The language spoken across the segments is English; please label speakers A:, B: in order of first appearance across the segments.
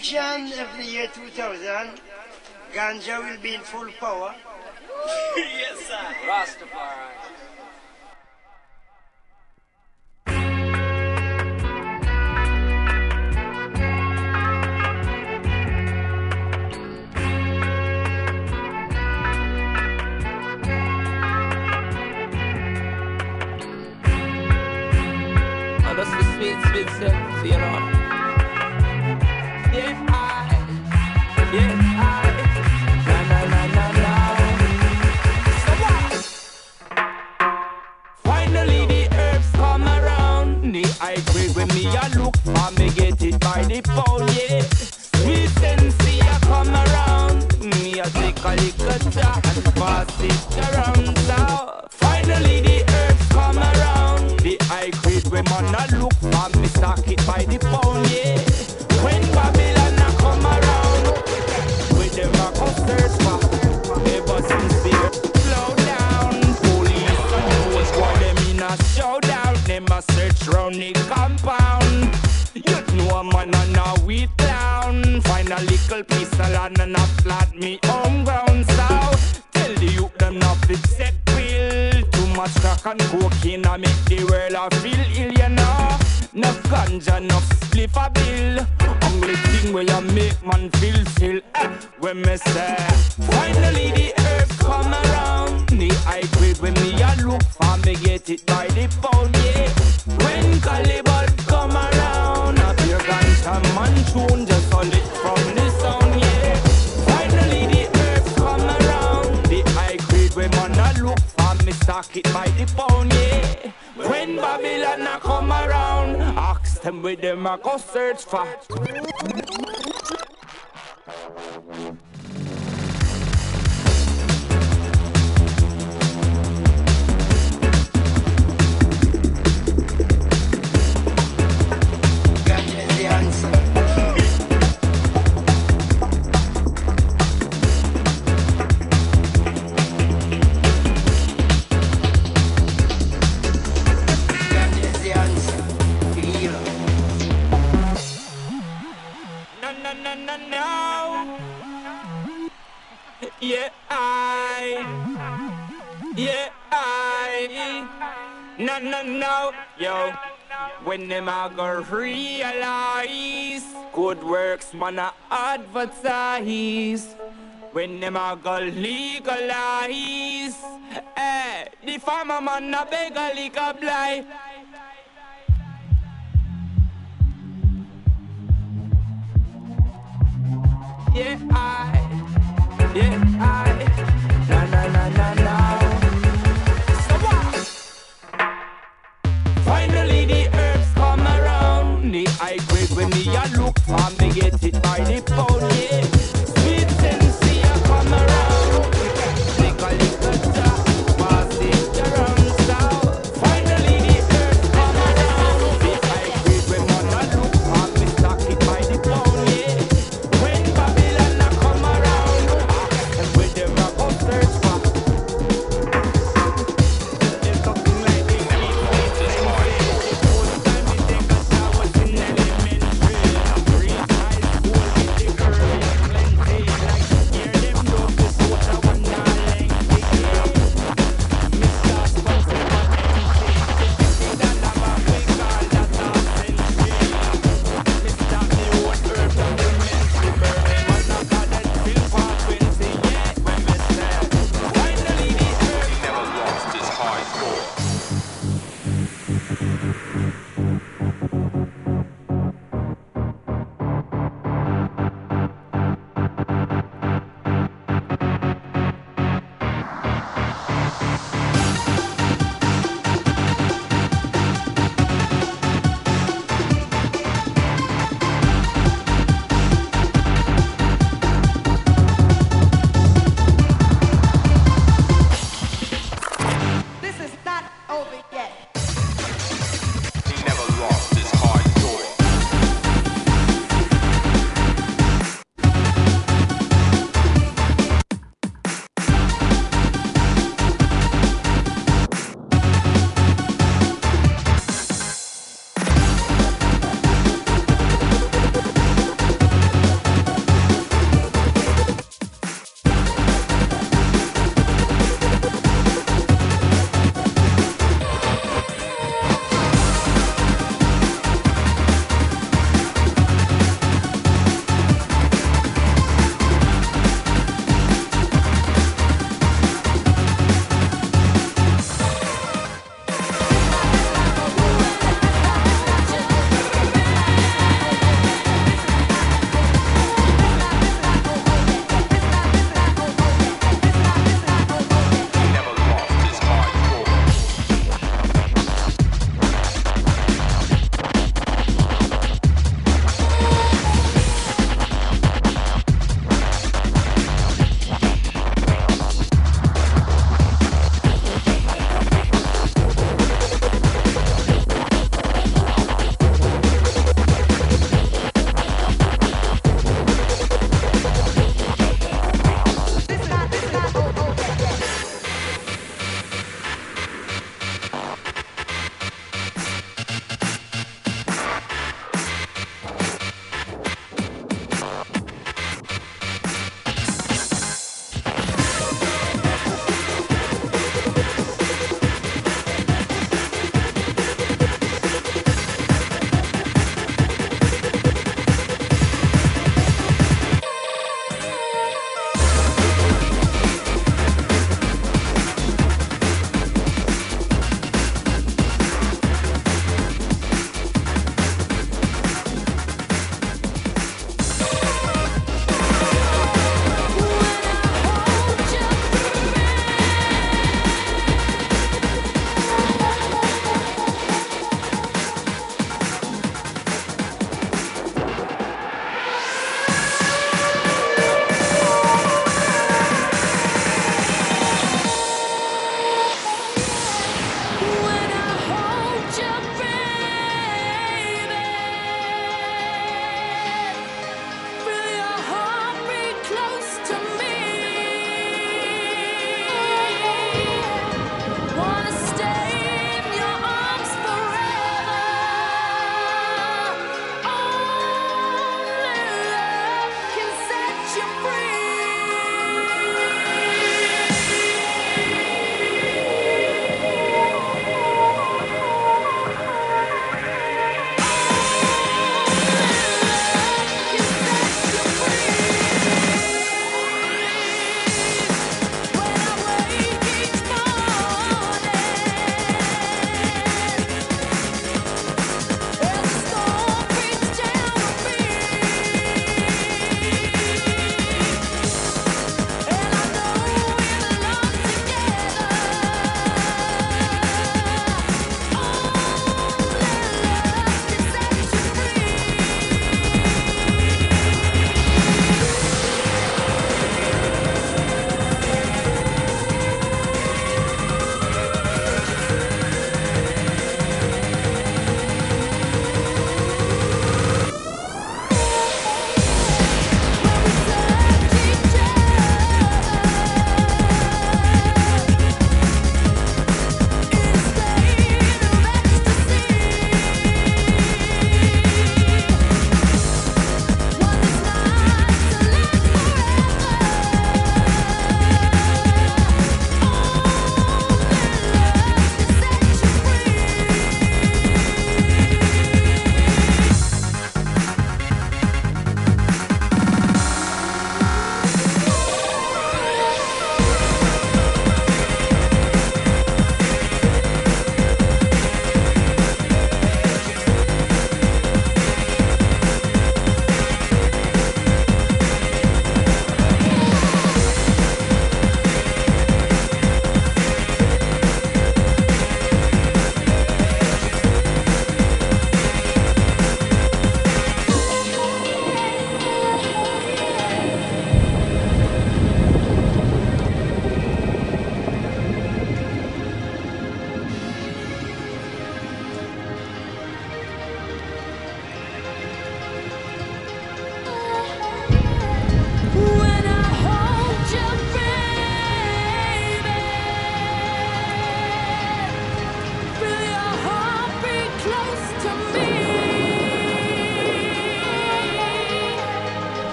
A: prediction of year 2000, ganja will be in full power.
B: yes, sir. Rastafari.
C: In a
B: little piece of land and a flat me home ground. So tell the youth them not fit set. Too much crack and cocaine I make the world a feel ill, you know. Enough ganja, enough spliff a bill. Only thing where you make man feel still. Eh, when me say, finally the earth come around. The high grade when me a look for me get it by the pound, yeah. When Babylon come around, a man tune just on from sound, yeah. Finally the earth come around. The high grade a look for by the pound, yeah. When Babylon a come around, ask them where them a go search for. Yeah, I. Yeah, I. No, no, no, yo. When them a go realize good works man a advertise. When them a go legalize, eh, the farmer man a beg a lick blight. Yeah, I, I, grade when me a look me get it by the pound. Yeah,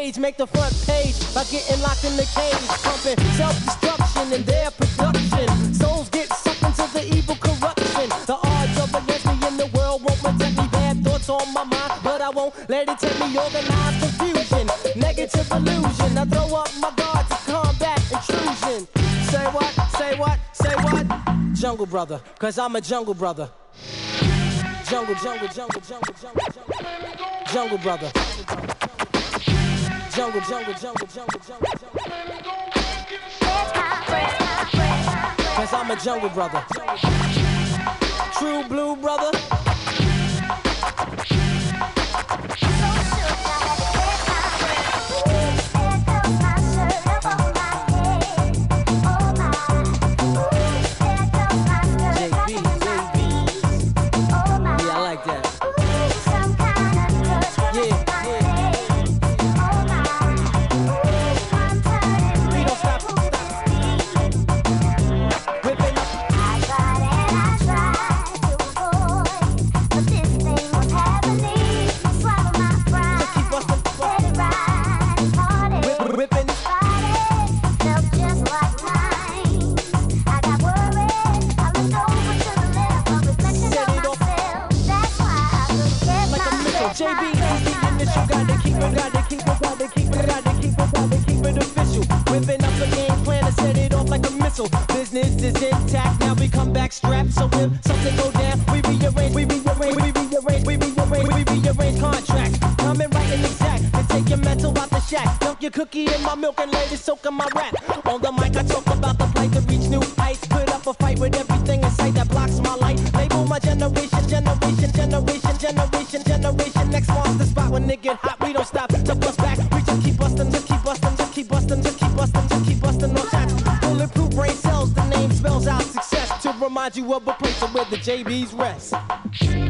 B: my
D: own age make the front page by getting locked in the cage, pumping self-destruction in their production. Souls get sucked into the evil corruption. The odds of against me in the world won't protect me. Bad thoughts on my mind, but I won't let it take me. Organized confusion, negative illusion. I throw up my guard to combat intrusion. Say what? Say what? Say what? Jungle brother, cause I'm a jungle brother. Jungle, jungle, jungle, jungle, jungle, jungle. Jungle brother. Jungle, jungle, jungle, jungle, jungle, jungle. Cause I'm a jungle brother. True blue brother. Rearrange, contracts. Coming right in exact, and take your mental out the shack. Dunk your cookie in my milk and let it soak in my rap. On the mic, I talk about the plight to reach new heights. Put up a fight with everything in sight that blocks my light. Label my generation, generation, generation, generation, generation. Next monster spot when it get hot, we don't stop. To bust back, we just keep busting, just keep busting, just keep busting, just keep busting, just keep busting no shots. Bulletproof brain cells, the name spells out success. To remind you of a place where the JBs rest.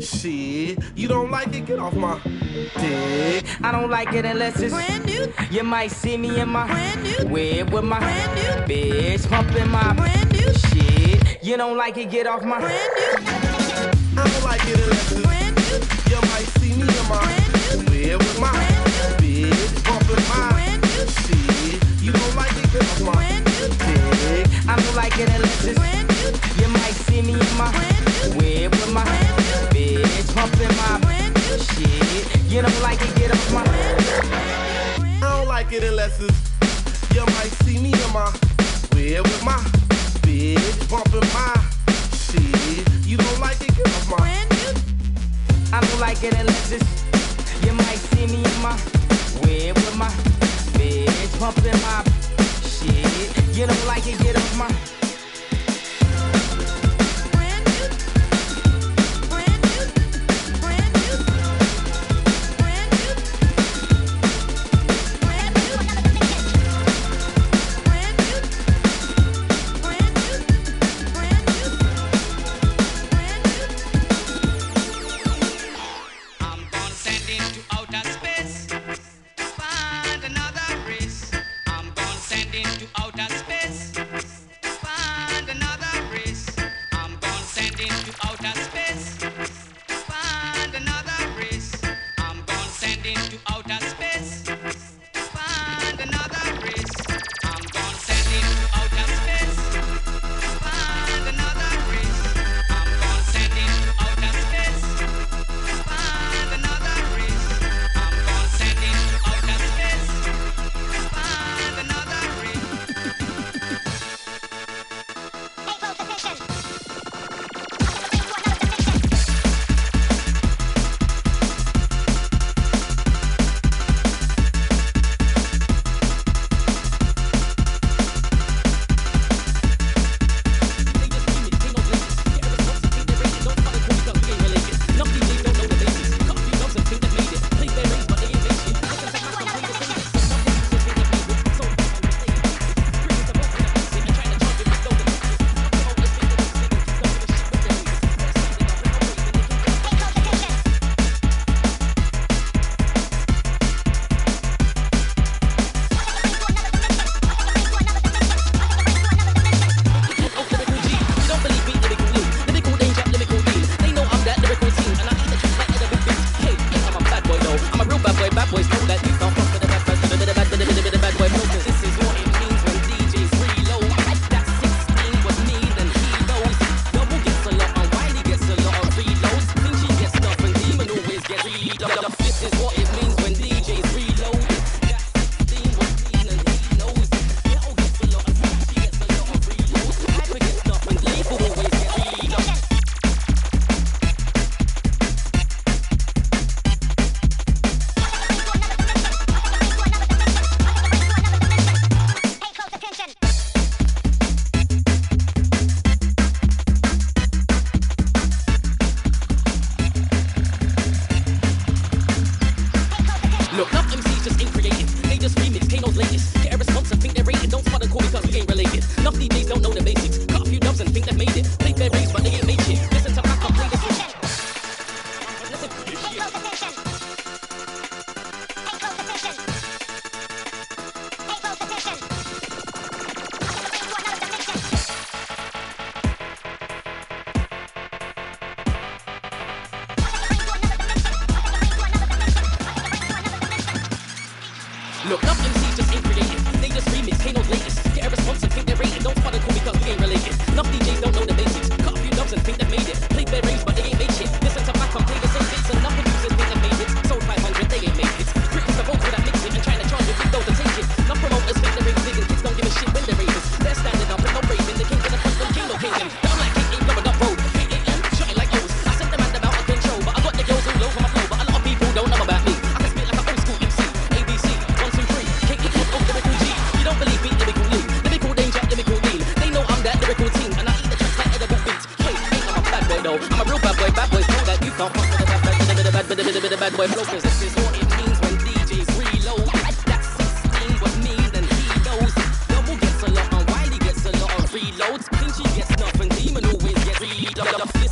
E: Shit. You don't like it? Get off my dick.
F: I don't like it unless it's brand new. you
E: might see me in my brand new web with my
F: brand new bitch pumping my
E: brand new shit. You don't like it? Get off my brand new.
F: I don't like it unless it's brand new. you
E: might see me in my bed with my brand new bitch bumping my
F: brand new shit. You don't like it? Get off my
E: brand new dick.
F: I don't like it unless it's brand new. you might see me in my web shit. You like it? Get off my
E: I don't like it unless it's you might see me in my bed with my bitch bumping my shit. You don't like it? Get off my
F: I don't like it unless it's you might see me in my web with my bitch pumping my shit. You don't like it? Get off my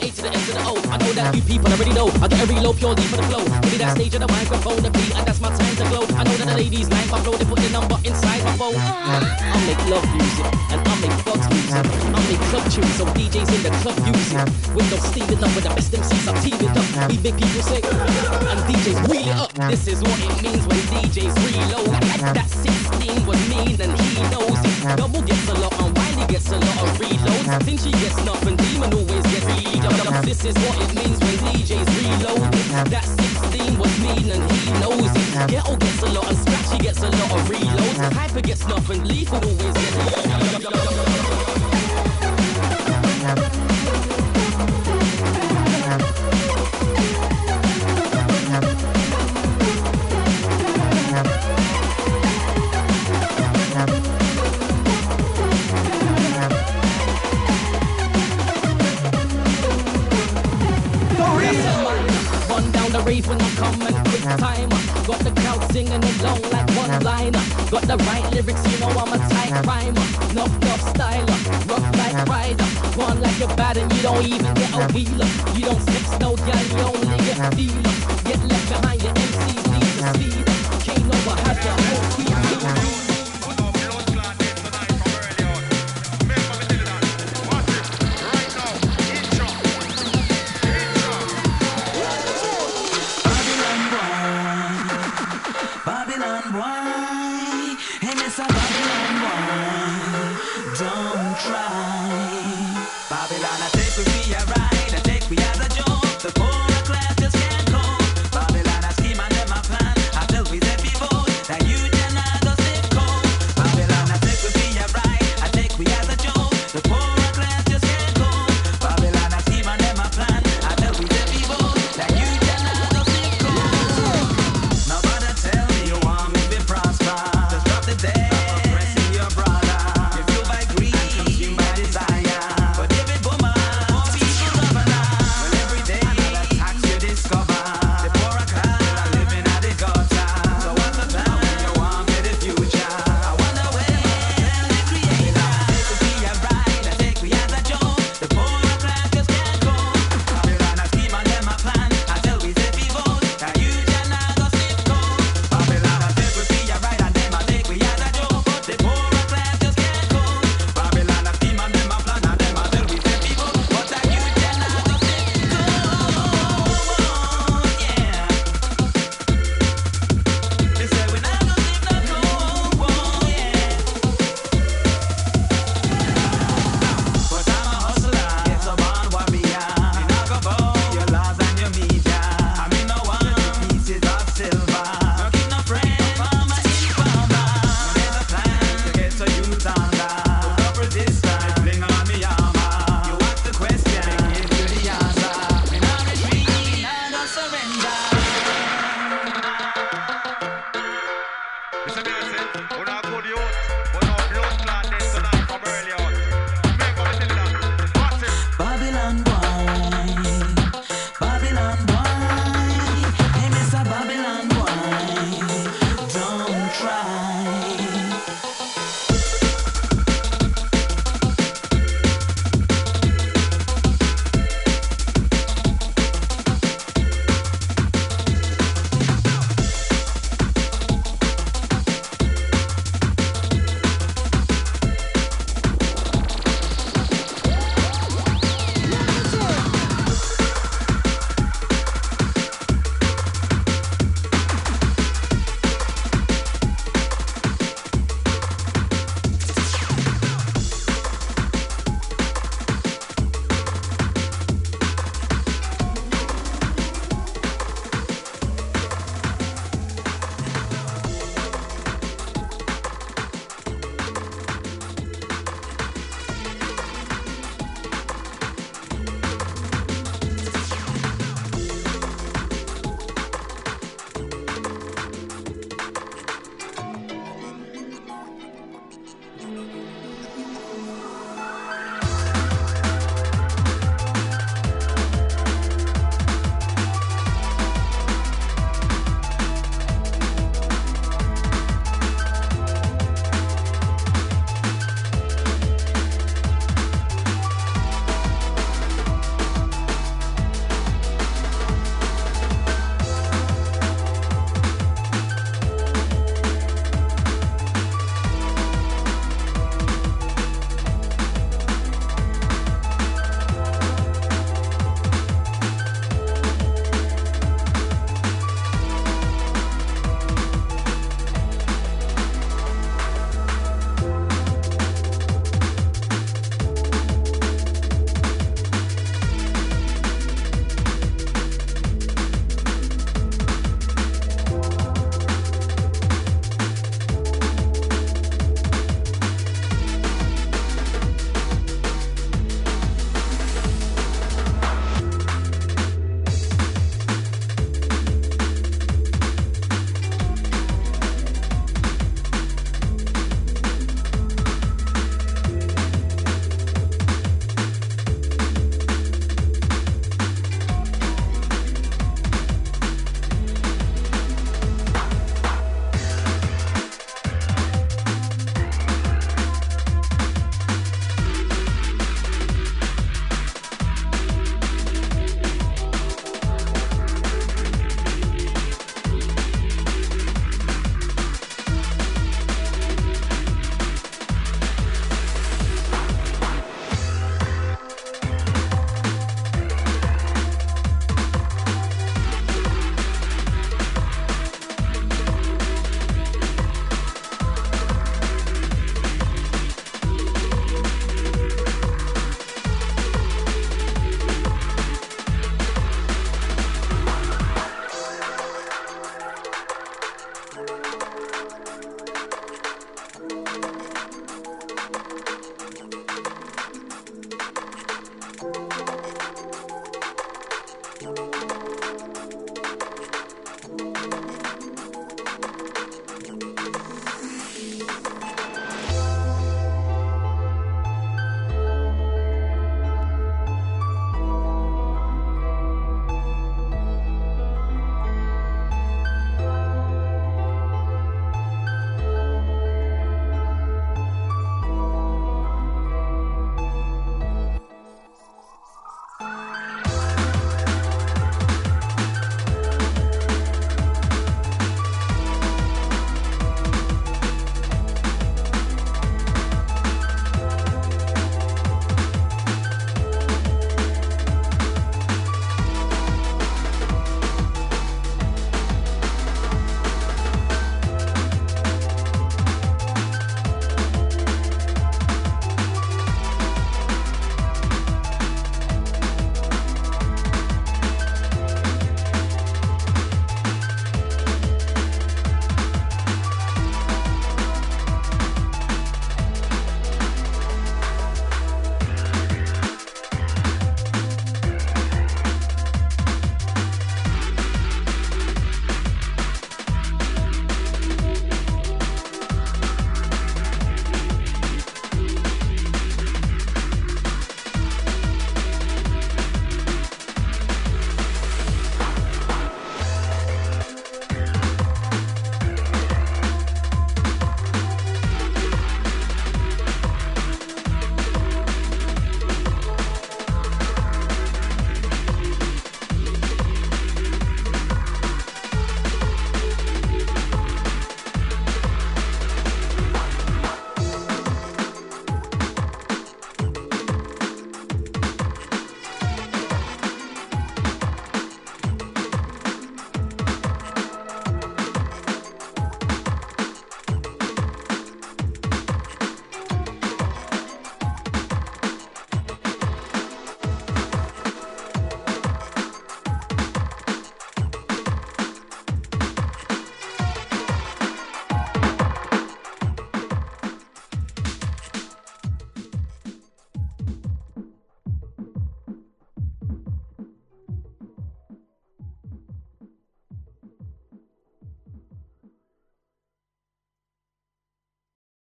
G: the H to the end to the O. I know that you people already know. I get every low purely for the flow. Give me that stage and the microphone, the beat, and that's my time to glow. I know that the ladies like my flow. They put the number inside my phone. I make love music and I make box music. I make club tunes, so DJs in the club use it. With no steaming up with the best MCs, I team it up. We make people say and DJs wheel it up. This is what it means when DJs reload. That 16 was mean and he knows it. Double gets a lot and Wiley gets a lot of reloads. Since she gets nothing, Demon always gets reloaded. This is what it means when DJs reload. it. That 16 was mean and he knows it. Ghetto gets a lot and Scratchy gets a lot of reloads. Hyper gets nothing, Lethal always gets when I'm coming quick time. Got the crowd singing along like one liner. Got the right lyrics, you know I'm a tight rhymer. Knocked off styler, rock like rider. One like a bat and you don't even get a wheeler. You don't stick no gal, you only get feeler. Get left behind your MCs, leave the speed. King over, have your whole team.